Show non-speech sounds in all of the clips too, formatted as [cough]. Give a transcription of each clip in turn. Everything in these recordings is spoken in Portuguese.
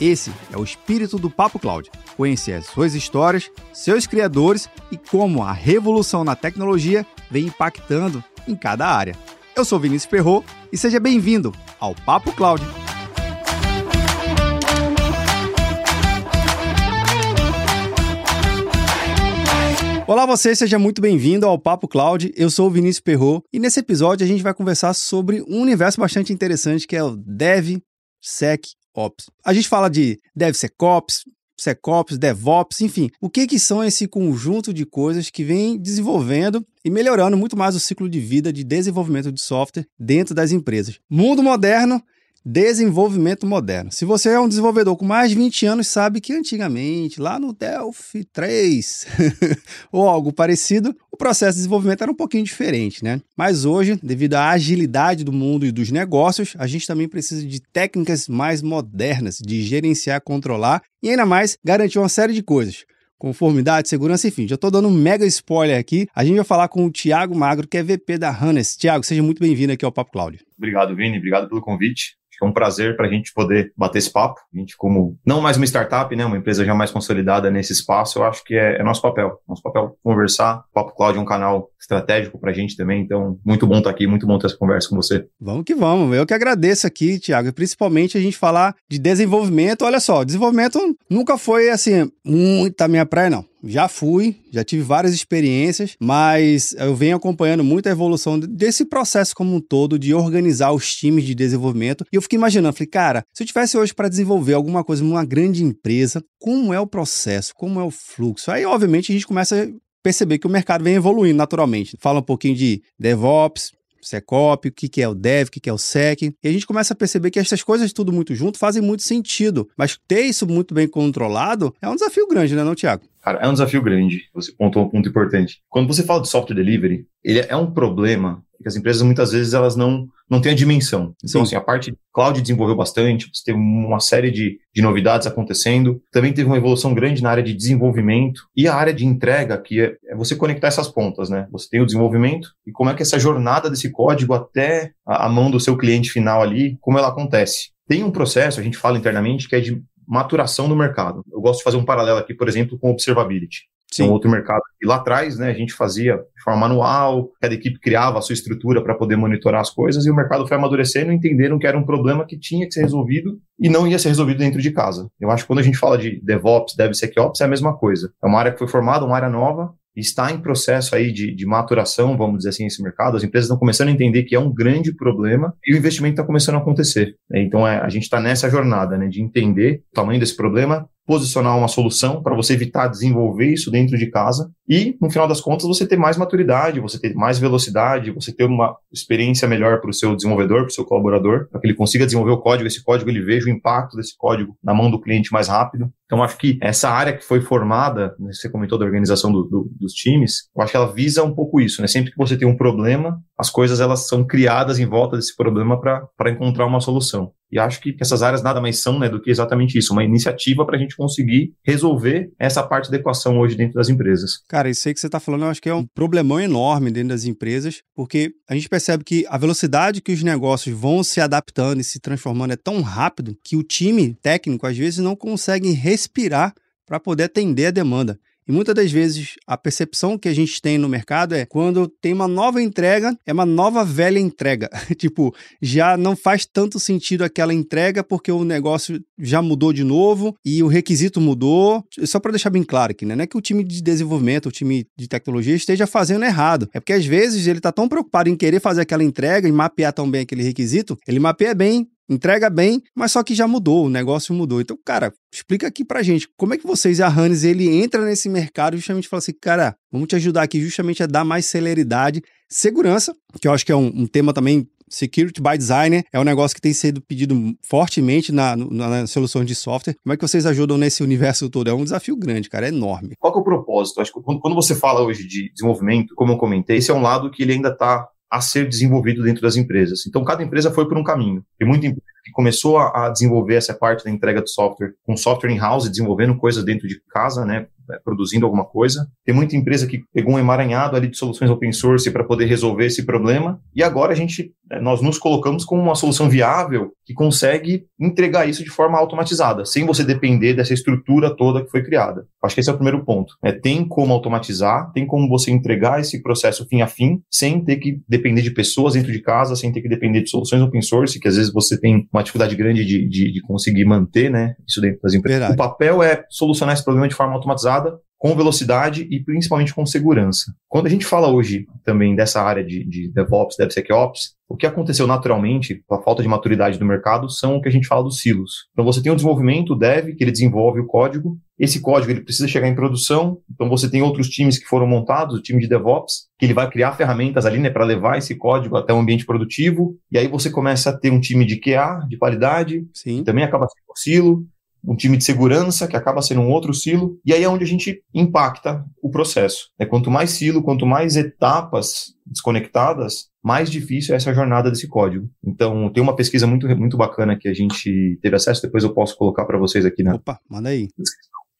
Esse é o espírito do Papo Cloud. Conhecer as suas histórias, seus criadores e como a revolução na tecnologia vem impactando em cada área. Eu sou Vinícius Perro e seja bem-vindo ao Papo Cloud. Olá você, seja muito bem-vindo ao Papo Cloud. Eu sou o Vinícius Perro e nesse episódio a gente vai conversar sobre um universo bastante interessante que é o DevSecOps. A gente fala de DevSecOps, SecOps, DevOps, enfim, o que, que são esse conjunto de coisas que vem desenvolvendo e melhorando muito mais o ciclo de vida de desenvolvimento de software dentro das empresas. Mundo moderno Desenvolvimento moderno. Se você é um desenvolvedor com mais de 20 anos, sabe que antigamente, lá no Delphi 3 [laughs] ou algo parecido, o processo de desenvolvimento era um pouquinho diferente, né? Mas hoje, devido à agilidade do mundo e dos negócios, a gente também precisa de técnicas mais modernas de gerenciar, controlar e ainda mais garantir uma série de coisas conformidade, segurança, enfim. Já estou dando um mega spoiler aqui. A gente vai falar com o Tiago Magro, que é VP da Hannes. Tiago, seja muito bem-vindo aqui ao Papo Cloud. Obrigado, Vini. Obrigado pelo convite é um prazer para a gente poder bater esse papo. A gente, como não mais uma startup, né, uma empresa já mais consolidada nesse espaço, eu acho que é, é nosso papel. Nosso papel conversar. O Papo Cloud é um canal estratégico para a gente também, então muito bom estar tá aqui, muito bom ter essa conversa com você. Vamos que vamos. Eu que agradeço aqui, Tiago, e principalmente a gente falar de desenvolvimento. Olha só, desenvolvimento nunca foi assim muita minha praia, não. Já fui, já tive várias experiências, mas eu venho acompanhando muito a evolução desse processo como um todo de organizar os times de desenvolvimento. E eu fiquei imaginando, falei, cara, se eu tivesse hoje para desenvolver alguma coisa numa grande empresa, como é o processo, como é o fluxo? Aí, obviamente, a gente começa perceber que o mercado vem evoluindo naturalmente. Fala um pouquinho de DevOps, SecOps, o que é o Dev, o que é o Sec. E a gente começa a perceber que essas coisas tudo muito junto fazem muito sentido. Mas ter isso muito bem controlado é um desafio grande, né, não, Tiago? Cara, é um desafio grande. Você pontuou um ponto importante. Quando você fala de software delivery, ele é um problema que as empresas muitas vezes elas não, não têm a dimensão. Então, Sim. assim, a parte cloud desenvolveu bastante, você teve uma série de, de novidades acontecendo. Também teve uma evolução grande na área de desenvolvimento e a área de entrega, que é, é você conectar essas pontas, né? Você tem o desenvolvimento e como é que essa jornada desse código até a, a mão do seu cliente final ali, como ela acontece. Tem um processo, a gente fala internamente, que é de maturação do mercado. Eu gosto de fazer um paralelo aqui, por exemplo, com observability. Sim. É um outro mercado. E lá atrás, né, a gente fazia de forma manual, cada equipe criava a sua estrutura para poder monitorar as coisas e o mercado foi amadurecendo e entenderam que era um problema que tinha que ser resolvido e não ia ser resolvido dentro de casa. Eu acho que quando a gente fala de DevOps, DevSecOps, é a mesma coisa. É uma área que foi formada, uma área nova, está em processo aí de, de, maturação, vamos dizer assim, esse mercado, as empresas estão começando a entender que é um grande problema e o investimento está começando a acontecer. Né? Então, é, a gente está nessa jornada né, de entender o tamanho desse problema, posicionar uma solução para você evitar desenvolver isso dentro de casa e, no final das contas, você ter mais maturidade, você ter mais velocidade, você ter uma experiência melhor para o seu desenvolvedor, para o seu colaborador, para que ele consiga desenvolver o código, esse código ele veja o impacto desse código na mão do cliente mais rápido. Então, acho que essa área que foi formada, né, você comentou da organização do, do, dos times, eu acho que ela visa um pouco isso, né? Sempre que você tem um problema, as coisas elas são criadas em volta desse problema para encontrar uma solução. E acho que essas áreas nada mais são né, do que exatamente isso, uma iniciativa para a gente conseguir resolver essa parte da equação hoje dentro das empresas. Cara, isso aí que você está falando, eu acho que é um problemão enorme dentro das empresas, porque a gente percebe que a velocidade que os negócios vão se adaptando e se transformando é tão rápido que o time técnico, às vezes, não consegue respirar para poder atender a demanda. E muitas das vezes a percepção que a gente tem no mercado é quando tem uma nova entrega, é uma nova velha entrega. [laughs] tipo, já não faz tanto sentido aquela entrega porque o negócio já mudou de novo e o requisito mudou. Só para deixar bem claro aqui, né? Não é que o time de desenvolvimento, o time de tecnologia esteja fazendo errado. É porque às vezes ele está tão preocupado em querer fazer aquela entrega e mapear tão bem aquele requisito, ele mapeia bem, entrega bem, mas só que já mudou, o negócio mudou. Então, cara, explica aqui pra gente, como é que vocês e a Hannes, ele entra nesse mercado justamente fala assim, cara, vamos te ajudar aqui justamente a dar mais celeridade, segurança, que eu acho que é um, um tema também Security by Designer é um negócio que tem sido pedido fortemente na, na, nas soluções de software. Como é que vocês ajudam nesse universo todo? É um desafio grande, cara, é enorme. Qual é o propósito? Acho que quando, quando você fala hoje de desenvolvimento, como eu comentei, esse é um lado que ele ainda está a ser desenvolvido dentro das empresas. Então, cada empresa foi por um caminho. Tem muita empresa que começou a, a desenvolver essa parte da entrega do software com software in-house, desenvolvendo coisas dentro de casa, né, produzindo alguma coisa. Tem muita empresa que pegou um emaranhado ali de soluções open source para poder resolver esse problema. E agora a gente, é, nós nos colocamos como uma solução viável que consegue entregar isso de forma automatizada, sem você depender dessa estrutura toda que foi criada. Acho que esse é o primeiro ponto. É, tem como automatizar, tem como você entregar esse processo fim a fim, sem ter que depender de pessoas dentro de casa, sem ter que depender de soluções open source, que às vezes você tem uma dificuldade grande de, de, de conseguir manter né, isso dentro das empresas. Verdade. O papel é solucionar esse problema de forma automatizada com velocidade e principalmente com segurança. Quando a gente fala hoje também dessa área de, de DevOps, DevSecOps, o que aconteceu naturalmente, com a falta de maturidade do mercado, são o que a gente fala dos silos. Então você tem o desenvolvimento, o dev, que ele desenvolve o código. Esse código ele precisa chegar em produção. Então você tem outros times que foram montados, o time de DevOps, que ele vai criar ferramentas ali, né, para levar esse código até um ambiente produtivo. E aí você começa a ter um time de QA, de qualidade, Sim. que também acaba sendo um silo um time de segurança, que acaba sendo um outro silo, e aí é onde a gente impacta o processo. É Quanto mais silo, quanto mais etapas desconectadas, mais difícil é essa jornada desse código. Então, tem uma pesquisa muito, muito bacana que a gente teve acesso, depois eu posso colocar para vocês aqui na. Opa, manda aí.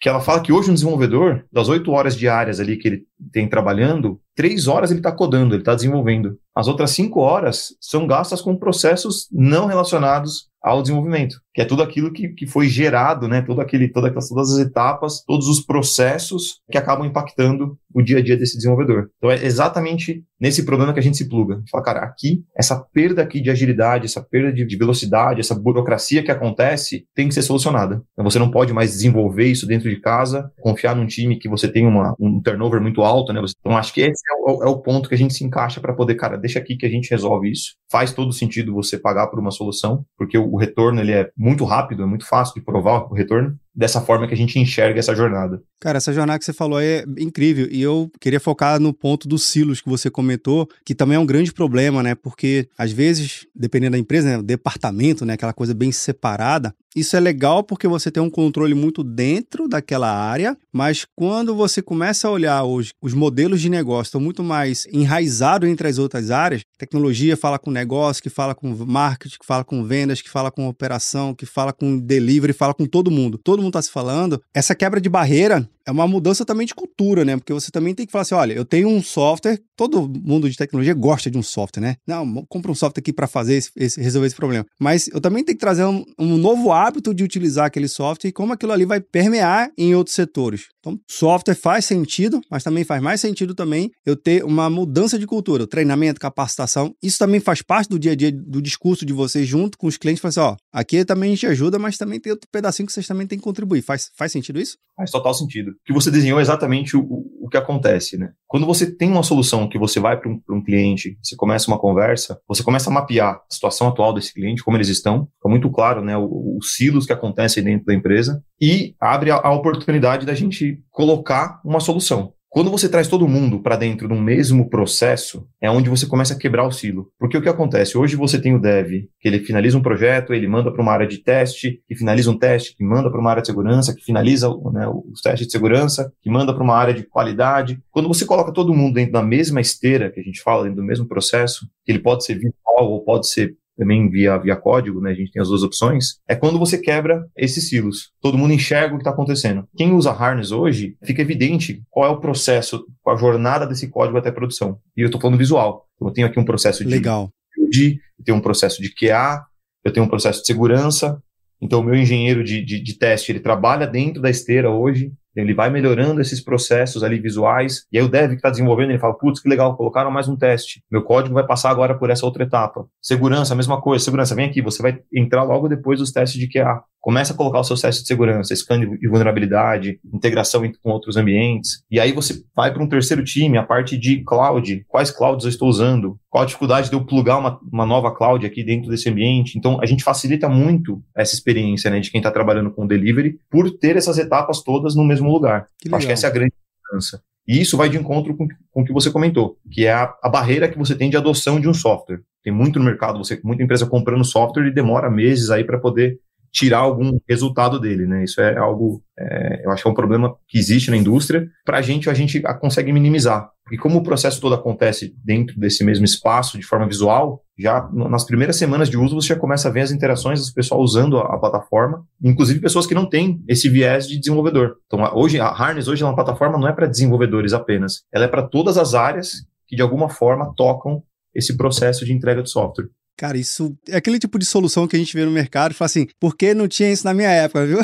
Que ela fala que hoje um desenvolvedor, das oito horas diárias ali que ele tem trabalhando, três horas ele está codando, ele está desenvolvendo. As outras cinco horas são gastas com processos não relacionados ao desenvolvimento, que é tudo aquilo que, que foi gerado, né? Todo aquele, toda, todas as etapas, todos os processos que acabam impactando o dia a dia desse desenvolvedor. Então é exatamente nesse problema que a gente se pluga. Fala, cara, aqui, essa perda aqui de agilidade, essa perda de, de velocidade, essa burocracia que acontece, tem que ser solucionada. Então, você não pode mais desenvolver isso dentro de casa, confiar num time que você tem uma, um turnover muito alto, né? Então acho que esse é o, é o ponto que a gente se encaixa para poder, cara, deixa aqui que a gente resolve isso. Faz todo sentido você pagar por uma solução, porque o, o retorno ele é muito rápido, é muito fácil de provar o retorno dessa forma que a gente enxerga essa jornada. Cara, essa jornada que você falou é incrível e eu queria focar no ponto dos silos que você comentou, que também é um grande problema, né? Porque às vezes, dependendo da empresa, né, o departamento, né, aquela coisa bem separada, isso é legal porque você tem um controle muito dentro daquela área, mas quando você começa a olhar hoje, os modelos de negócio estão muito mais enraizados entre as outras áreas. Tecnologia fala com negócio, que fala com marketing, que fala com vendas, que fala com operação, que fala com delivery, fala com todo mundo. Todo mundo está se falando. Essa quebra de barreira é uma mudança também de cultura, né? Porque você também tem que falar assim: olha, eu tenho um software, todo mundo de tecnologia gosta de um software, né? Não, compra um software aqui para fazer esse, esse, resolver esse problema. Mas eu também tenho que trazer um, um novo hábito de utilizar aquele software e como aquilo ali vai permear em outros setores. Então, software faz sentido, mas também faz mais sentido também eu ter uma mudança de cultura, treinamento, capacitação. Isso também faz parte do dia a dia do discurso de vocês junto com os clientes. Falar assim, ó, aqui também a gente ajuda, mas também tem outro pedacinho que vocês também têm que contribuir. Faz, faz sentido isso? Faz total sentido. Que você desenhou exatamente o, o que acontece, né? Quando você tem uma solução que você vai para um, um, cliente, você começa uma conversa, você começa a mapear a situação atual desse cliente, como eles estão, fica muito claro, né, os silos que acontecem dentro da empresa e abre a, a oportunidade da gente colocar uma solução. Quando você traz todo mundo para dentro de um mesmo processo, é onde você começa a quebrar o silo. Porque o que acontece? Hoje você tem o dev, que ele finaliza um projeto, ele manda para uma área de teste, que finaliza um teste, que manda para uma área de segurança, que finaliza né, os testes de segurança, que manda para uma área de qualidade. Quando você coloca todo mundo dentro da mesma esteira, que a gente fala, dentro do mesmo processo, que ele pode ser virtual ou pode ser também via, via código, né? A gente tem as duas opções. É quando você quebra esses silos. Todo mundo enxerga o que está acontecendo. Quem usa harness hoje, fica evidente qual é o processo, qual a jornada desse código até a produção. E eu estou falando visual. Então, eu tenho aqui um processo de Legal. de eu tenho um processo de QA, eu tenho um processo de segurança. Então, o meu engenheiro de, de, de teste, ele trabalha dentro da esteira hoje, ele vai melhorando esses processos ali visuais, e aí o dev que está desenvolvendo, ele fala, putz, que legal, colocaram mais um teste. Meu código vai passar agora por essa outra etapa. Segurança, mesma coisa. Segurança, vem aqui, você vai entrar logo depois dos testes de QA. Começa a colocar os seus testes de segurança, scan de vulnerabilidade, integração com outros ambientes. E aí você vai para um terceiro time, a parte de cloud. Quais clouds eu estou usando? Qual a dificuldade de eu plugar uma, uma nova cloud aqui dentro desse ambiente? Então, a gente facilita muito essa experiência né, de quem está trabalhando com delivery por ter essas etapas todas no mesmo lugar. Que Acho que essa é a grande mudança. E isso vai de encontro com, com o que você comentou, que é a, a barreira que você tem de adoção de um software. Tem muito no mercado, você muita empresa comprando software e demora meses aí para poder tirar algum resultado dele, né? Isso é algo, é, eu acho que é um problema que existe na indústria. Para a gente, a gente consegue minimizar. Porque como o processo todo acontece dentro desse mesmo espaço, de forma visual, já nas primeiras semanas de uso você já começa a ver as interações do pessoal usando a, a plataforma, inclusive pessoas que não têm esse viés de desenvolvedor. Então, hoje, a Harness hoje é uma plataforma não é para desenvolvedores apenas, ela é para todas as áreas que de alguma forma tocam esse processo de entrega de software. Cara, isso é aquele tipo de solução que a gente vê no mercado e fala assim, por que não tinha isso na minha época, viu?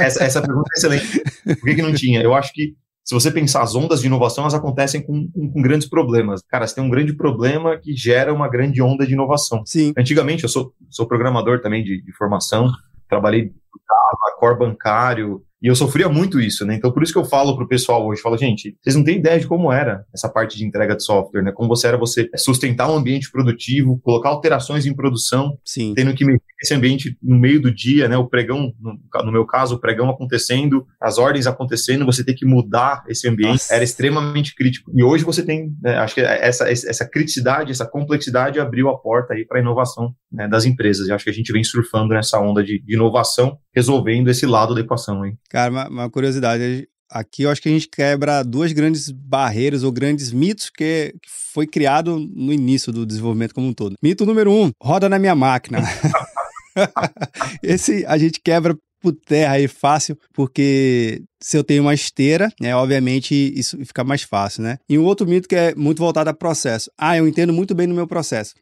essa, essa pergunta é excelente. Por que, que não tinha? Eu acho que se você pensar as ondas de inovação, elas acontecem com, com, com, grandes problemas. Cara, você tem um grande problema que gera uma grande onda de inovação. Sim. Antigamente, eu sou, sou programador também de, de formação, trabalhei no Java, core bancário, e eu sofria muito isso, né? Então, por isso que eu falo pro pessoal hoje, falo, gente, vocês não têm ideia de como era essa parte de entrega de software, né? Como você era você sustentar um ambiente produtivo, colocar alterações em produção, Sim. tendo que mexer esse ambiente no meio do dia, né? O pregão, no, no, meu caso, o pregão acontecendo, as ordens acontecendo, você ter que mudar esse ambiente Nossa. era extremamente crítico. E hoje você tem, né, acho que essa, essa criticidade, essa complexidade abriu a porta aí para a inovação né, das empresas. E acho que a gente vem surfando nessa onda de, de inovação, resolvendo esse lado da equação aí. Cara, uma, uma curiosidade. Aqui eu acho que a gente quebra duas grandes barreiras ou grandes mitos que, que foi criado no início do desenvolvimento como um todo. Mito número um: roda na minha máquina. [laughs] [laughs] Esse a gente quebra por terra aí fácil, porque se eu tenho uma esteira, né, obviamente isso fica mais fácil, né? E um outro mito que é muito voltado a processo. Ah, eu entendo muito bem no meu processo.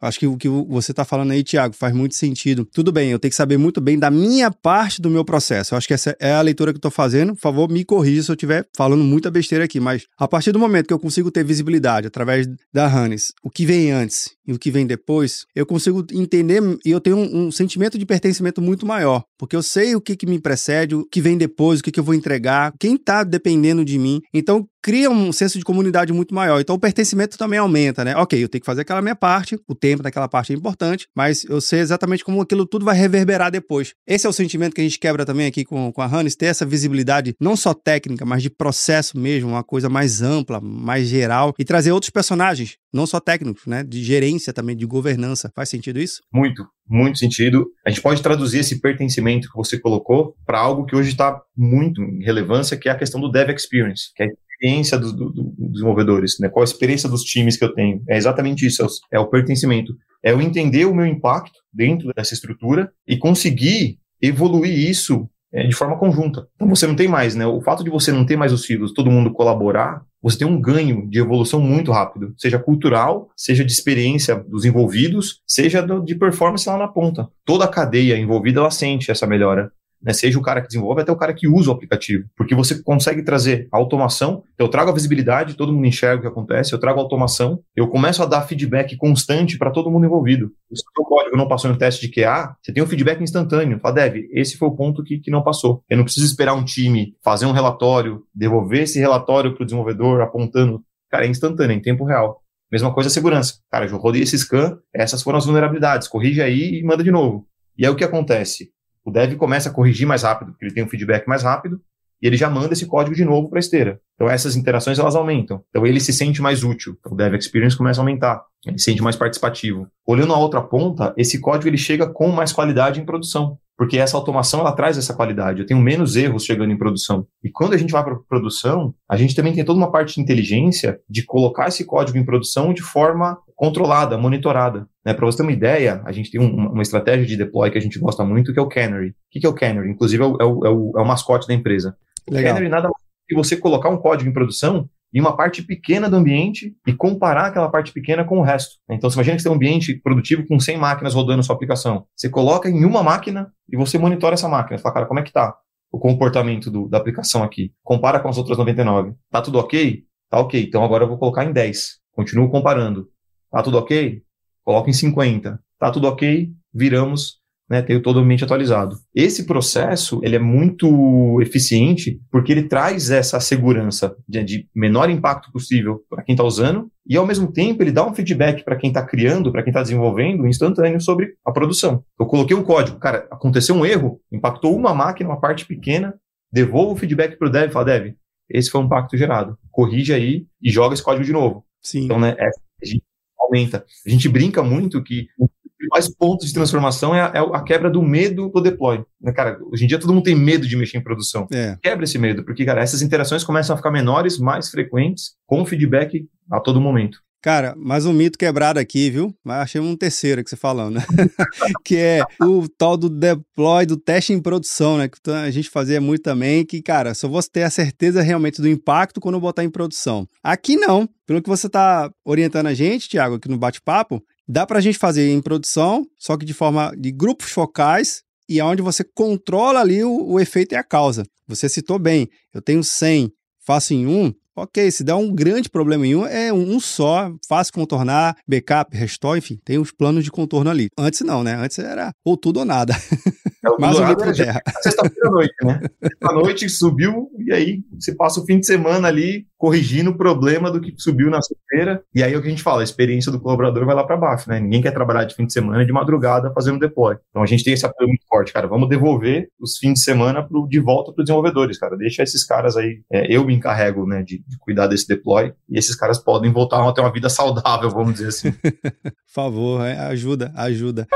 Acho que o que você está falando aí, Tiago, faz muito sentido. Tudo bem, eu tenho que saber muito bem da minha parte do meu processo. Eu acho que essa é a leitura que eu estou fazendo. Por favor, me corrija se eu estiver falando muita besteira aqui. Mas a partir do momento que eu consigo ter visibilidade através da Hannes, o que vem antes e o que vem depois, eu consigo entender e eu tenho um, um sentimento de pertencimento muito maior. Porque eu sei o que, que me precede, o que vem depois, o que, que eu vou entregar, quem está dependendo de mim. Então, cria um senso de comunidade muito maior. Então o pertencimento também aumenta, né? Ok, eu tenho que fazer aquela minha parte, o tempo daquela parte é importante, mas eu sei exatamente como aquilo tudo vai reverberar depois. Esse é o sentimento que a gente quebra também aqui com, com a Hannes, ter essa visibilidade não só técnica, mas de processo mesmo, uma coisa mais ampla, mais geral, e trazer outros personagens, não só técnicos, né? De gerência também, de governança. Faz sentido isso? Muito, muito sentido. A gente pode traduzir esse pertencimento que você colocou para algo que hoje está muito em relevância, que é a questão do Dev Experience, que é experiência dos do, do desenvolvedores, né? qual a experiência dos times que eu tenho. É exatamente isso, é o, é o pertencimento. É eu entender o meu impacto dentro dessa estrutura e conseguir evoluir isso é, de forma conjunta. Então você não tem mais, né? O fato de você não ter mais os silos, todo mundo colaborar, você tem um ganho de evolução muito rápido, seja cultural, seja de experiência dos envolvidos, seja do, de performance lá na ponta. Toda a cadeia envolvida ela sente essa melhora né, seja o cara que desenvolve até o cara que usa o aplicativo, porque você consegue trazer automação. Eu trago a visibilidade, todo mundo enxerga o que acontece, eu trago automação, eu começo a dar feedback constante para todo mundo envolvido. Se o código não passou um teste de QA, você tem um feedback instantâneo. Fala, Dev, esse foi o ponto que, que não passou. Eu não preciso esperar um time fazer um relatório, devolver esse relatório para o desenvolvedor apontando. Cara, é instantâneo, em tempo real. Mesma coisa a segurança. Cara, eu rodei esse scan, essas foram as vulnerabilidades, corrige aí e manda de novo. E aí o que acontece? O dev começa a corrigir mais rápido, porque ele tem um feedback mais rápido, e ele já manda esse código de novo para a esteira. Então essas interações elas aumentam. Então ele se sente mais útil. O dev experience começa a aumentar. Ele se sente mais participativo. Olhando a outra ponta, esse código ele chega com mais qualidade em produção, porque essa automação ela traz essa qualidade. Eu tenho menos erros chegando em produção. E quando a gente vai para produção, a gente também tem toda uma parte de inteligência de colocar esse código em produção de forma controlada, monitorada. Né? Para você ter uma ideia, a gente tem um, uma estratégia de deploy que a gente gosta muito, que é o Canary. O que é o Canary? Inclusive, é o, é o, é o mascote da empresa. O Legal. Canary nada mais que você colocar um código em produção em uma parte pequena do ambiente e comparar aquela parte pequena com o resto. Então, você imagina que você tem um ambiente produtivo com 100 máquinas rodando sua aplicação. Você coloca em uma máquina e você monitora essa máquina. Você fala, cara, como é que tá o comportamento do, da aplicação aqui? Compara com as outras 99. Tá tudo ok? Tá ok. Então, agora eu vou colocar em 10. Continuo comparando. Tá tudo ok? Coloca em 50. Tá tudo ok? Viramos, né, tenho todo o ambiente atualizado. Esse processo, ele é muito eficiente porque ele traz essa segurança de, de menor impacto possível para quem está usando e, ao mesmo tempo, ele dá um feedback para quem está criando, para quem está desenvolvendo, instantâneo sobre a produção. Eu coloquei um código, cara, aconteceu um erro, impactou uma máquina, uma parte pequena, devolvo o feedback para o dev e falo, dev, esse foi um impacto gerado. Corrige aí e joga esse código de novo. Sim. Então, né, é, a gente aumenta. A gente brinca muito que o principais pontos de transformação é a, é a, quebra do medo do deploy. Né, cara, hoje em dia todo mundo tem medo de mexer em produção. É. Quebra esse medo, porque, cara, essas interações começam a ficar menores, mais frequentes, com feedback a todo momento. Cara, mais um mito quebrado aqui, viu? Mas achei um terceiro que você falando, né? [laughs] que é o tal do deploy, do teste em produção, né? Que a gente fazia muito também, que, cara, só vou ter a certeza realmente do impacto quando botar em produção. Aqui não. Pelo que você está orientando a gente, Thiago, aqui no bate-papo, dá para a gente fazer em produção, só que de forma de grupos focais e aonde você controla ali o, o efeito e a causa. Você citou bem, eu tenho 100, faço em um, Ok, se der um grande problema em um, é um só, fácil contornar, backup, restore, enfim, tem os planos de contorno ali. Antes não, né? Antes era ou tudo ou nada. [laughs] É, Mais um litro terra. Sexta-feira à noite, né? Sexta noite subiu e aí você passa o fim de semana ali corrigindo o problema do que subiu na sexta-feira. E aí é o que a gente fala, a experiência do colaborador vai lá para baixo, né? Ninguém quer trabalhar de fim de semana de madrugada fazendo deploy. Então a gente tem esse apoio muito forte, cara. Vamos devolver os fins de semana pro, de volta para os desenvolvedores, cara. Deixa esses caras aí. É, eu me encarrego, né, de, de, cuidar desse deploy e esses caras podem voltar a ter uma vida saudável, vamos dizer assim. [laughs] Por favor, é, ajuda, ajuda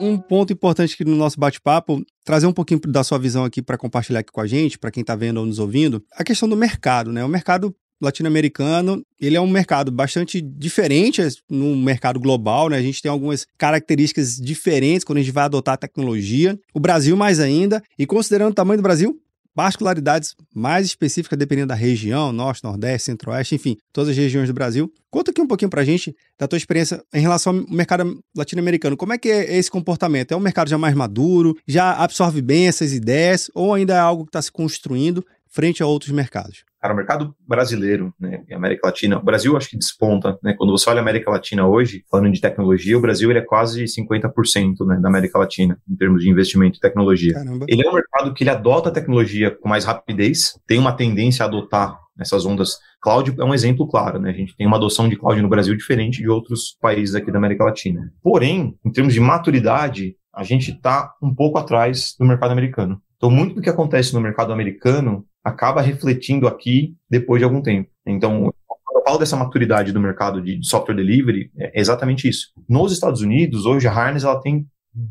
um ponto importante aqui no nosso bate-papo, trazer um pouquinho da sua visão aqui para compartilhar aqui com a gente, para quem está vendo ou nos ouvindo, a questão do mercado, né? O mercado latino-americano, ele é um mercado bastante diferente no mercado global, né? A gente tem algumas características diferentes quando a gente vai adotar a tecnologia. O Brasil mais ainda, e considerando o tamanho do Brasil, particularidades mais específicas dependendo da região, norte, nordeste, centro-oeste, enfim, todas as regiões do Brasil. Conta aqui um pouquinho pra gente da tua experiência em relação ao mercado latino-americano. Como é que é esse comportamento? É um mercado já mais maduro, já absorve bem essas ideias ou ainda é algo que está se construindo frente a outros mercados? Cara, o mercado brasileiro, né, e América Latina, o Brasil acho que desponta, né, quando você olha a América Latina hoje, falando de tecnologia, o Brasil ele é quase 50%, né, da América Latina, em termos de investimento em tecnologia. Caramba. Ele é um mercado que ele adota a tecnologia com mais rapidez, tem uma tendência a adotar essas ondas. Cloud é um exemplo claro, né? A gente tem uma adoção de cloud no Brasil diferente de outros países aqui da América Latina. Porém, em termos de maturidade, a gente está um pouco atrás do mercado americano. Então, muito do que acontece no mercado americano acaba refletindo aqui depois de algum tempo. Então, quando eu falo dessa maturidade do mercado de software delivery, é exatamente isso. Nos Estados Unidos, hoje a Harness ela tem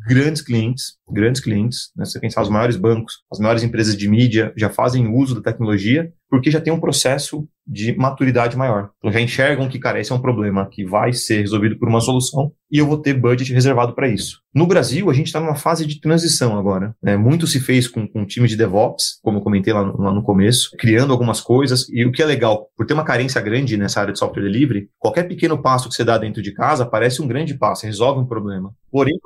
grandes clientes, grandes clientes, né? você pensar os maiores bancos, as maiores empresas de mídia já fazem uso da tecnologia porque já tem um processo de maturidade maior. Então já enxergam que, cara, esse é um problema que vai ser resolvido por uma solução e eu vou ter budget reservado para isso. No Brasil, a gente está numa fase de transição agora. Né? Muito se fez com, com o time de DevOps, como eu comentei lá no, lá no começo, criando algumas coisas. E o que é legal, por ter uma carência grande nessa área de software delivery, qualquer pequeno passo que você dá dentro de casa parece um grande passo, resolve um problema. Porém,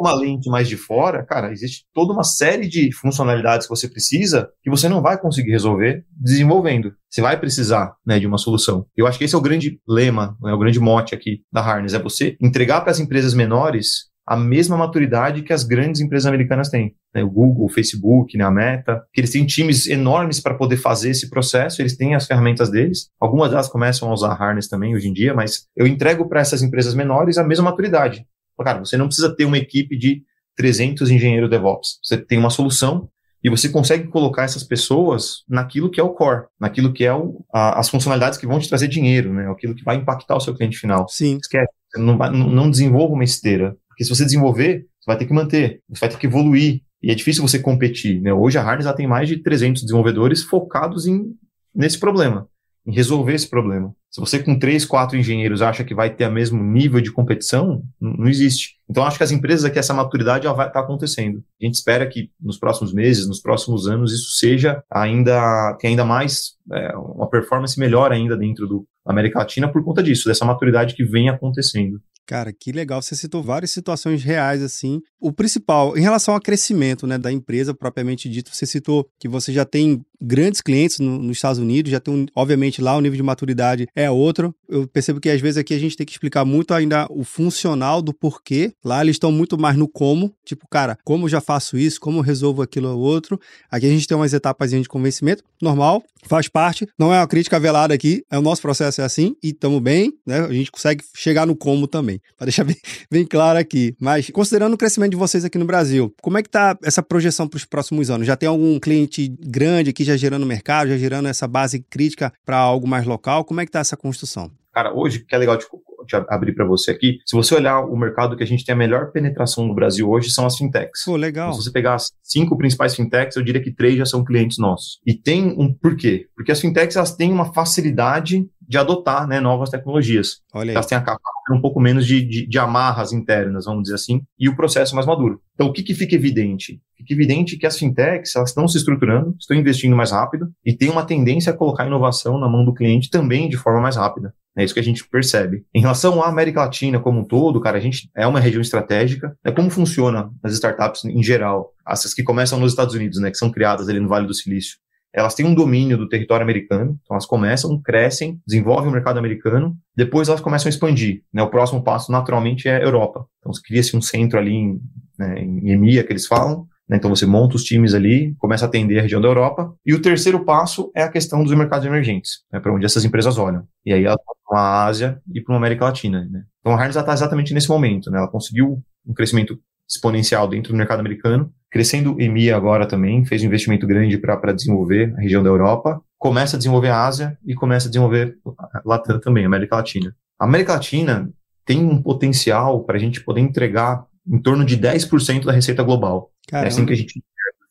uma lente mais de fora, cara, existe toda uma série de funcionalidades que você precisa que você não vai conseguir resolver desenvolvendo. Você vai precisar né, de uma solução. Eu acho que esse é o grande lema, né, o grande mote aqui da Harness, é você entregar para as empresas menores a mesma maturidade que as grandes empresas americanas têm. Né, o Google, o Facebook, né, a Meta, que eles têm times enormes para poder fazer esse processo, eles têm as ferramentas deles. Algumas delas começam a usar Harness também hoje em dia, mas eu entrego para essas empresas menores a mesma maturidade. Cara, você não precisa ter uma equipe de 300 engenheiros DevOps. Você tem uma solução e você consegue colocar essas pessoas naquilo que é o core, naquilo que é o, a, as funcionalidades que vão te trazer dinheiro, né? Aquilo que vai impactar o seu cliente final. Sim. Esquece. Não, vai, não, não desenvolva uma esteira. Porque se você desenvolver, você vai ter que manter, você vai ter que evoluir. E é difícil você competir. Né? Hoje a Harness já tem mais de 300 desenvolvedores focados em, nesse problema em resolver esse problema. Se você com três, quatro engenheiros acha que vai ter o mesmo nível de competição, não existe. Então acho que as empresas aqui essa maturidade já vai estar tá acontecendo. A gente espera que nos próximos meses, nos próximos anos isso seja ainda tem ainda mais é, uma performance melhor ainda dentro do América Latina por conta disso, dessa maturidade que vem acontecendo. Cara, que legal. Você citou várias situações reais, assim. O principal, em relação ao crescimento né, da empresa propriamente dito, você citou que você já tem grandes clientes no, nos Estados Unidos, já tem, um, obviamente, lá o nível de maturidade é outro. Eu percebo que às vezes aqui a gente tem que explicar muito ainda o funcional do porquê. Lá eles estão muito mais no como, tipo, cara, como já faço isso, como resolvo aquilo ou outro. Aqui a gente tem umas etapas de convencimento, normal, faz parte, não é uma crítica velada aqui, é o nosso processo é assim e estamos bem, né? A gente consegue chegar no como também, para deixar bem, [laughs] bem claro aqui. Mas considerando o crescimento de vocês aqui no Brasil, como é que tá essa projeção para os próximos anos? Já tem algum cliente grande aqui já gerando mercado, já gerando essa base crítica para algo mais local? Como é que tá essa construção? Cara, hoje, que é legal de abrir para você aqui, se você olhar o mercado que a gente tem a melhor penetração no Brasil hoje são as fintechs. Pô, legal. Então, se você pegar as cinco principais fintechs, eu diria que três já são clientes nossos. E tem um porquê? Porque as fintechs elas têm uma facilidade de adotar né, novas tecnologias. Olha aí. Elas têm a capa um pouco menos de, de, de, amarras internas, vamos dizer assim, e o processo mais maduro. Então, o que, que fica evidente? Fica evidente que as fintechs elas estão se estruturando, estão investindo mais rápido e tem uma tendência a colocar inovação na mão do cliente também de forma mais rápida. É isso que a gente percebe. Em relação à América Latina como um todo, cara, a gente é uma região estratégica. É como funciona as startups em geral, essas que começam nos Estados Unidos, né, que são criadas ali no Vale do Silício elas têm um domínio do território americano, então elas começam, crescem, desenvolvem o mercado americano, depois elas começam a expandir. Né? O próximo passo, naturalmente, é a Europa. Então, cria-se um centro ali em, né, em EMEA, que eles falam, né? então você monta os times ali, começa a atender a região da Europa, e o terceiro passo é a questão dos mercados emergentes, né, para onde essas empresas olham. E aí elas vão para a Ásia e para a América Latina. Né? Então a Harness está exatamente nesse momento, né? ela conseguiu um crescimento exponencial dentro do mercado americano, crescendo EMEA agora também, fez um investimento grande para desenvolver a região da Europa, começa a desenvolver a Ásia e começa a desenvolver a Latam também, a América Latina. A América Latina tem um potencial para a gente poder entregar em torno de 10% da receita global. Caramba. É assim que a gente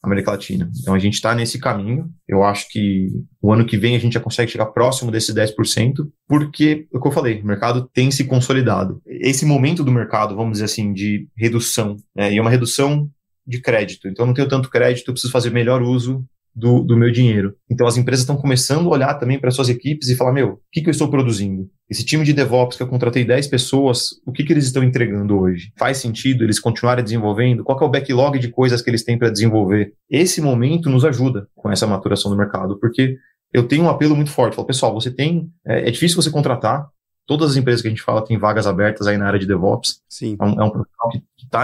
América Latina. Então a gente está nesse caminho. Eu acho que o ano que vem a gente já consegue chegar próximo desses 10%, porque, é o que eu falei, o mercado tem se consolidado. Esse momento do mercado, vamos dizer assim, de redução, né, e é uma redução de crédito. Então eu não tenho tanto crédito, eu preciso fazer melhor uso do, do meu dinheiro. Então as empresas estão começando a olhar também para suas equipes e falar, meu, o que, que eu estou produzindo? Esse time de DevOps que eu contratei 10 pessoas, o que, que eles estão entregando hoje? Faz sentido eles continuarem desenvolvendo? Qual é o backlog de coisas que eles têm para desenvolver? Esse momento nos ajuda com essa maturação do mercado, porque eu tenho um apelo muito forte. Falo, pessoal, você tem. É, é difícil você contratar, todas as empresas que a gente fala têm vagas abertas aí na área de DevOps. Sim. É um, é um profissional que está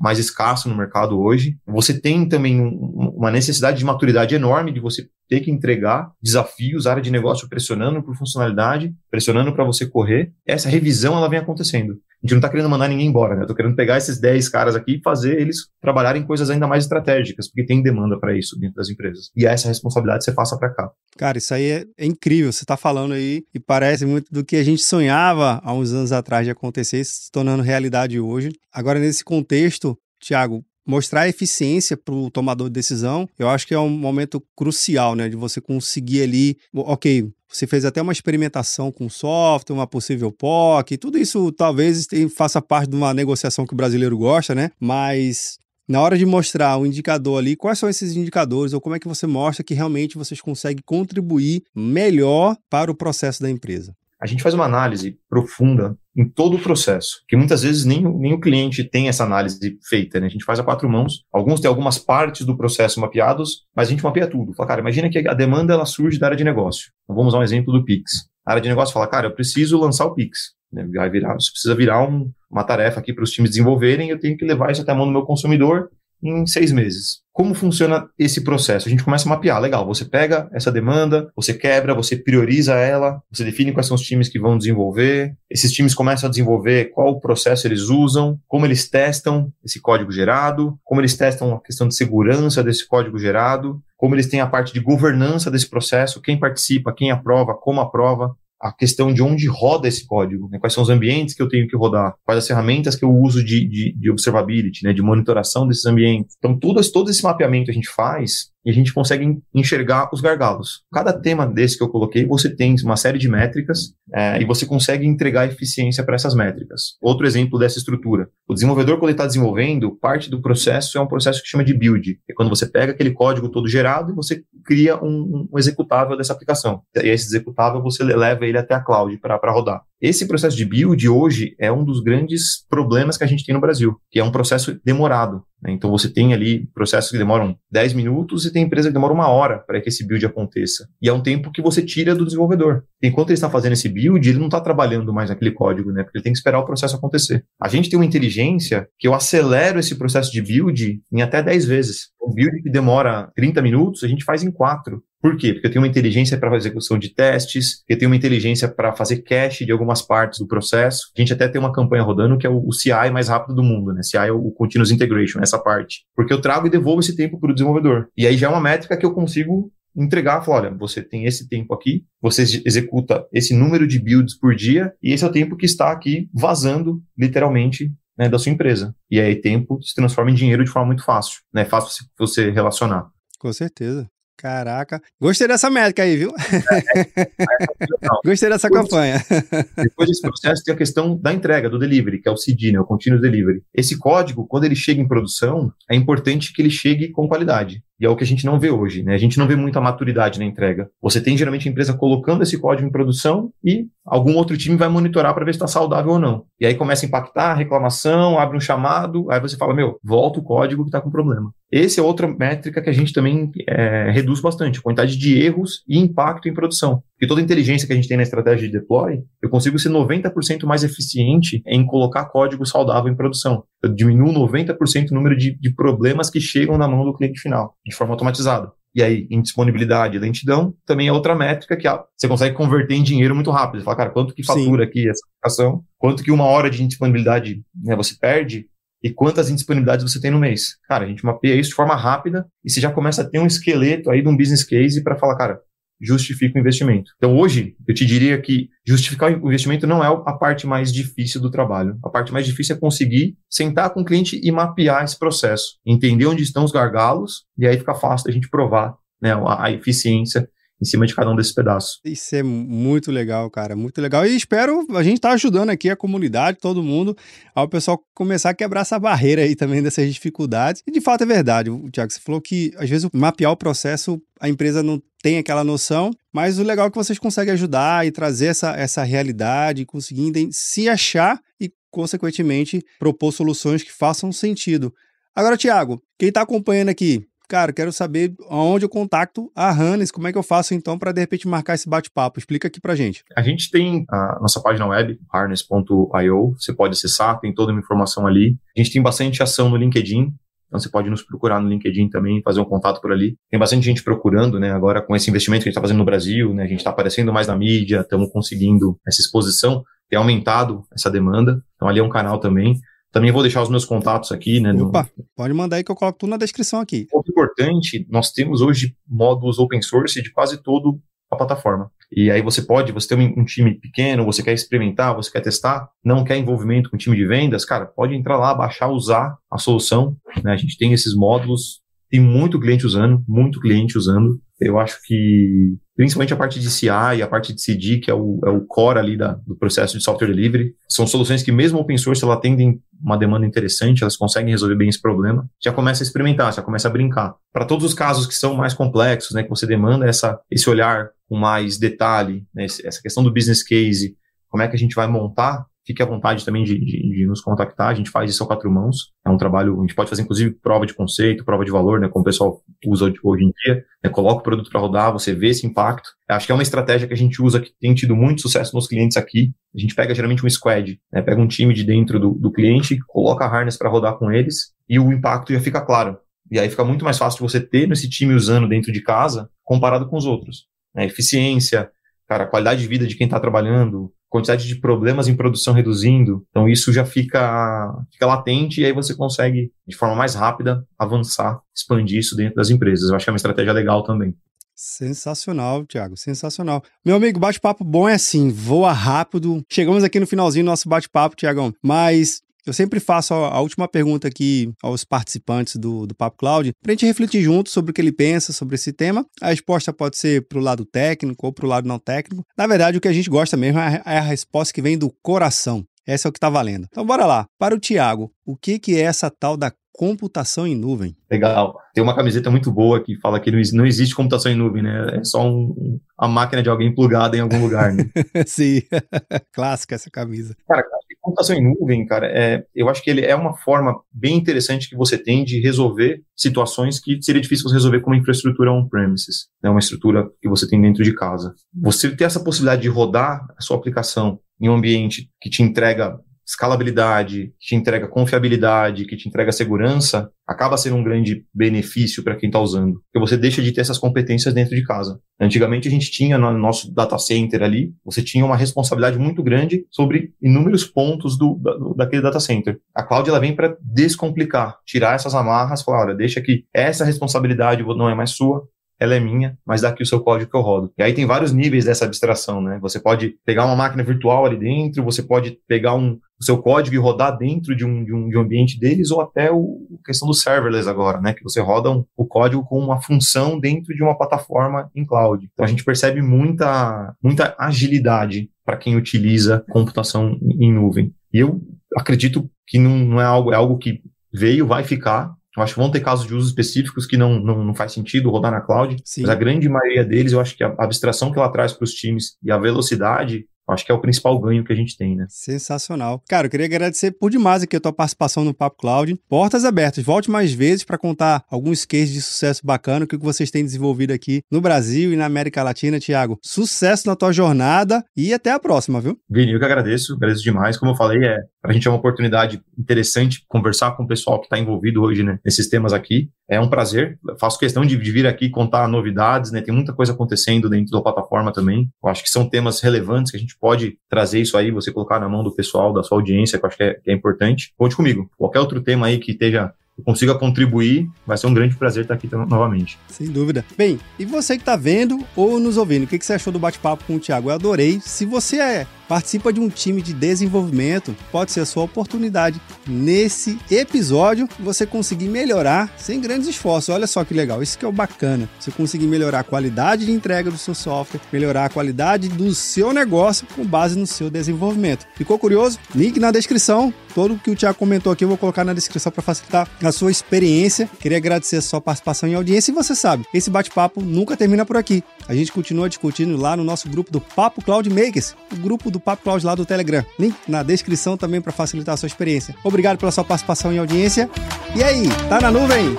mais escasso no mercado hoje. Você tem também um, uma necessidade de maturidade enorme de você ter que entregar desafios, área de negócio pressionando por funcionalidade, pressionando para você correr. Essa revisão ela vem acontecendo. A gente não está querendo mandar ninguém embora, né? Eu tô querendo pegar esses 10 caras aqui e fazer eles trabalharem em coisas ainda mais estratégicas, porque tem demanda para isso dentro das empresas. E essa responsabilidade você passa para cá. Cara, isso aí é, é incrível. Você está falando aí e parece muito do que a gente sonhava há uns anos atrás de acontecer, se tornando realidade hoje. Agora, nesse contexto, Tiago, mostrar eficiência para o tomador de decisão, eu acho que é um momento crucial, né? De você conseguir ali, ok, você fez até uma experimentação com software, uma possível POC, tudo isso talvez faça parte de uma negociação que o brasileiro gosta, né? Mas na hora de mostrar o indicador ali, quais são esses indicadores ou como é que você mostra que realmente vocês conseguem contribuir melhor para o processo da empresa? A gente faz uma análise profunda em todo o processo, que muitas vezes nem, nem o cliente tem essa análise feita, né? A gente faz a quatro mãos, alguns têm algumas partes do processo mapeados, mas a gente mapeia tudo. Fala, cara, imagina que a demanda ela surge da área de negócio. Então vamos usar um exemplo do Pix. A área de negócio fala, cara, eu preciso lançar o Pix. Né? Vai virar, você precisa virar um, uma tarefa aqui para os times desenvolverem, eu tenho que levar isso até a mão do meu consumidor em seis meses. Como funciona esse processo? A gente começa a mapear, legal, você pega essa demanda, você quebra, você prioriza ela, você define quais são os times que vão desenvolver, esses times começam a desenvolver qual processo eles usam, como eles testam esse código gerado, como eles testam a questão de segurança desse código gerado, como eles têm a parte de governança desse processo, quem participa, quem aprova, como aprova, a questão de onde roda esse código, né? quais são os ambientes que eu tenho que rodar, quais as ferramentas que eu uso de, de, de observability, né? de monitoração desses ambientes. Então, todo, todo esse mapeamento a gente faz e a gente consegue enxergar os gargalos. Cada tema desse que eu coloquei, você tem uma série de métricas é, e você consegue entregar eficiência para essas métricas. Outro exemplo dessa estrutura. O desenvolvedor, quando ele está desenvolvendo, parte do processo é um processo que chama de build. É quando você pega aquele código todo gerado e você cria um, um executável dessa aplicação. E esse executável você leva ele até a cloud para rodar. Esse processo de build hoje é um dos grandes problemas que a gente tem no Brasil, que é um processo demorado. Né? Então você tem ali processos que demoram 10 minutos e tem empresa que demora uma hora para que esse build aconteça. E é um tempo que você tira do desenvolvedor. Enquanto ele está fazendo esse build, ele não está trabalhando mais naquele código, né? Porque ele tem que esperar o processo acontecer. A gente tem uma inteligência que eu acelero esse processo de build em até 10 vezes. O build que demora 30 minutos, a gente faz em 4. Por quê? Porque eu tenho uma inteligência para fazer execução de testes, eu tenho uma inteligência para fazer cache de algumas partes do processo. A gente até tem uma campanha rodando que é o, CI mais rápido do mundo, né? CI é o Continuous Integration, essa parte. Porque eu trago e devolvo esse tempo para o desenvolvedor. E aí já é uma métrica que eu consigo entregar, falar, olha, você tem esse tempo aqui, você executa esse número de builds por dia, e esse é o tempo que está aqui vazando, literalmente, né, da sua empresa. E aí tempo se transforma em dinheiro de forma muito fácil, né? É fácil você relacionar. Com certeza. Caraca. Gostei dessa métrica aí, viu? É, [laughs] é, Gostei dessa depois, campanha. [laughs] Depois desse processo tem a questão da entrega, do delivery, que é o CD, né, o Continuous Delivery. Esse código, quando ele chega em produção, é importante que ele chegue com qualidade. E é o que a gente não vê hoje, né? A gente não vê muita maturidade na entrega. Você tem geralmente a empresa colocando esse código em produção e algum outro time vai monitorar para ver se está saudável ou não. E aí começa a impactar, reclamação, abre um chamado, aí você fala, meu, volta o código que está com problema. Essa é outra métrica que a gente também é, reduz bastante, a quantidade de erros e impacto em produção. Porque toda a inteligência que a gente tem na estratégia de deploy, eu consigo ser 90% mais eficiente em colocar código saudável em produção. Eu diminuo 90% o número de, de problemas que chegam na mão do cliente final, de forma automatizada. E aí, em disponibilidade e lentidão, também é outra métrica que você consegue converter em dinheiro muito rápido. Você fala, cara, quanto que fatura Sim. aqui essa aplicação? Quanto que uma hora de indisponibilidade né, você perde? E quantas indisponibilidades você tem no mês? Cara, a gente mapeia isso de forma rápida e você já começa a ter um esqueleto aí de um business case para falar, cara, justifica o investimento. Então, hoje, eu te diria que justificar o investimento não é a parte mais difícil do trabalho. A parte mais difícil é conseguir sentar com o cliente e mapear esse processo, entender onde estão os gargalos, e aí fica fácil a gente provar né, a, a eficiência em cima de cada um desses pedaços. Isso é muito legal, cara, muito legal. E espero a gente estar tá ajudando aqui a comunidade, todo mundo, ao pessoal começar a quebrar essa barreira aí também dessas dificuldades. E de fato é verdade, o Tiago, você falou que às vezes mapear o processo a empresa não tem aquela noção, mas o legal é que vocês conseguem ajudar e trazer essa, essa realidade, conseguir se achar e, consequentemente, propor soluções que façam sentido. Agora, Tiago, quem está acompanhando aqui, cara, quero saber aonde eu contacto a Hannes, como é que eu faço então para de repente marcar esse bate-papo? Explica aqui pra gente. A gente tem a nossa página web, harness.io, você pode acessar, tem toda uma informação ali. A gente tem bastante ação no LinkedIn, então você pode nos procurar no LinkedIn também, fazer um contato por ali. Tem bastante gente procurando, né? Agora com esse investimento que a gente está fazendo no Brasil, né? A gente está aparecendo mais na mídia, estamos conseguindo essa exposição, tem aumentado essa demanda. Então ali é um canal também. Também vou deixar os meus contatos aqui, né? Opa, no... pode mandar aí que eu coloco tudo na descrição aqui. Muito importante, nós temos hoje módulos open source de quase todo a plataforma. E aí você pode, você tem um, time pequeno, você quer experimentar, você quer testar, não quer envolvimento com time de vendas, cara, pode entrar lá, baixar, usar a solução. Né? A gente tem esses módulos, tem muito cliente usando, muito cliente usando. Eu acho que, principalmente a parte de CI e a parte de CD, que é o, é o core ali da, do processo de software delivery, são soluções que mesmo open source, ela atendem uma demanda interessante, elas conseguem resolver bem esse problema. Já começa a experimentar, já começa a brincar. Para todos os casos que são mais complexos, né, que você demanda essa, esse olhar com mais detalhe, né, essa questão do business case, como é que a gente vai montar fique à vontade também de, de, de, nos contactar. A gente faz isso a quatro mãos. É um trabalho, a gente pode fazer inclusive prova de conceito, prova de valor, né, como o pessoal usa hoje em dia. Né, coloca o produto para rodar, você vê esse impacto. Acho que é uma estratégia que a gente usa que tem tido muito sucesso nos clientes aqui. A gente pega geralmente um squad, né, pega um time de dentro do, do cliente, coloca a harness para rodar com eles e o impacto já fica claro. E aí fica muito mais fácil você ter esse time usando dentro de casa comparado com os outros. Né, eficiência, cara, qualidade de vida de quem está trabalhando, quantidade de problemas em produção reduzindo. Então isso já fica, fica latente e aí você consegue, de forma mais rápida, avançar, expandir isso dentro das empresas. Eu acho que é uma estratégia legal também. Sensacional, Thiago, sensacional. Meu amigo, bate-papo bom é assim, voa rápido. Chegamos aqui no finalzinho do nosso bate-papo, Tiagão, mas eu sempre faço a, última pergunta aqui aos participantes do, do Papo Cloud, para a gente refletir junto sobre o que ele pensa sobre esse tema. A resposta pode ser para o lado técnico ou para o lado não técnico. Na verdade, o que a gente gosta mesmo é, é a resposta que vem do coração. Essa é o que está valendo. Então, bora lá. Para o Tiago, o que, que é essa tal da computação em nuvem? Legal. Tem uma camiseta muito boa que fala que não existe computação em nuvem, né? É só um, a máquina de alguém plugada em algum lugar, né? [laughs] Sim. [laughs] Clássica essa camisa. Cara, computação em nuvem, cara, é, eu acho que ele é uma forma bem interessante que você tem de resolver situações que seria difícil você resolver com uma infraestrutura on-premises, né, uma estrutura que você tem dentro de casa. Você ter essa possibilidade de rodar a sua aplicação em um ambiente que te entrega escalabilidade, que te entrega confiabilidade, que te entrega segurança, acaba sendo um grande benefício para quem está usando. Porque você deixa de ter essas competências dentro de casa. Antigamente a gente tinha no nosso data center ali, você tinha uma responsabilidade muito grande sobre inúmeros pontos do, daquele data center. A cloud ela vem para descomplicar, tirar essas amarras, falar, olha, deixa que essa responsabilidade não é mais sua, ela é minha, mas dá aqui o seu código que eu rodo. E aí tem vários níveis dessa abstração, né? Você pode pegar uma máquina virtual ali dentro, você pode pegar um, o seu código e rodar dentro de um, de um, de um ambiente deles, ou até o, a questão do serverless agora, né? Que você roda um, o código com uma função dentro de uma plataforma em cloud. Então a gente percebe muita, muita agilidade para quem utiliza computação em nuvem. E eu acredito que não, não é algo, é algo que veio, vai ficar, eu acho que vão ter casos de uso específicos que não, não, não faz sentido rodar na cloud, Sim. mas a grande maioria deles, eu acho que a abstração que ela traz para os times e a velocidade Acho que é o principal ganho que a gente tem, né? Sensacional. Cara, eu queria agradecer por demais aqui a tua participação no Papo Cloud. Portas abertas. Volte mais vezes para contar alguns cases de sucesso bacana que vocês têm desenvolvido aqui no Brasil e na América Latina, Tiago. Sucesso na tua jornada e até a próxima, viu? Vini, eu que agradeço, agradeço demais. Como eu falei, é, para a gente é uma oportunidade interessante conversar com o pessoal que está envolvido hoje né, nesses temas aqui. É um prazer. Eu faço questão de, de vir aqui contar novidades, né? Tem muita coisa acontecendo dentro da plataforma também. Eu acho que são temas relevantes que a gente pode trazer isso aí, você colocar na mão do pessoal, da sua audiência, que eu acho que é, que é importante. Conte comigo. Qualquer outro tema aí que esteja consiga contribuir, vai ser um grande prazer estar aqui novamente. Sem dúvida. Bem, e você que está vendo ou nos ouvindo, o que, que você achou do bate-papo com o Thiago? Eu adorei. Se você é participa de um time de desenvolvimento, pode ser a sua oportunidade nesse episódio você conseguir melhorar sem grandes esforços. Olha só que legal, isso que é o bacana. Você conseguir melhorar a qualidade de entrega do seu software, melhorar a qualidade do seu negócio com base no seu desenvolvimento. Ficou curioso? Link na descrição. Todo o que o Thiago comentou aqui eu vou colocar na descrição para facilitar a sua experiência. Queria agradecer a sua participação e audiência. E você sabe, esse bate-papo nunca termina por aqui. A gente continua discutindo lá no nosso grupo do Papo Cloud Makers, o grupo do Papo Cloud lá do Telegram. Link na descrição também para facilitar a sua experiência. Obrigado pela sua participação e audiência. E aí, tá na nuvem?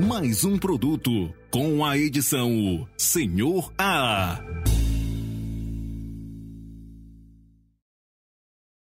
Mais um produto com a edição Senhor A.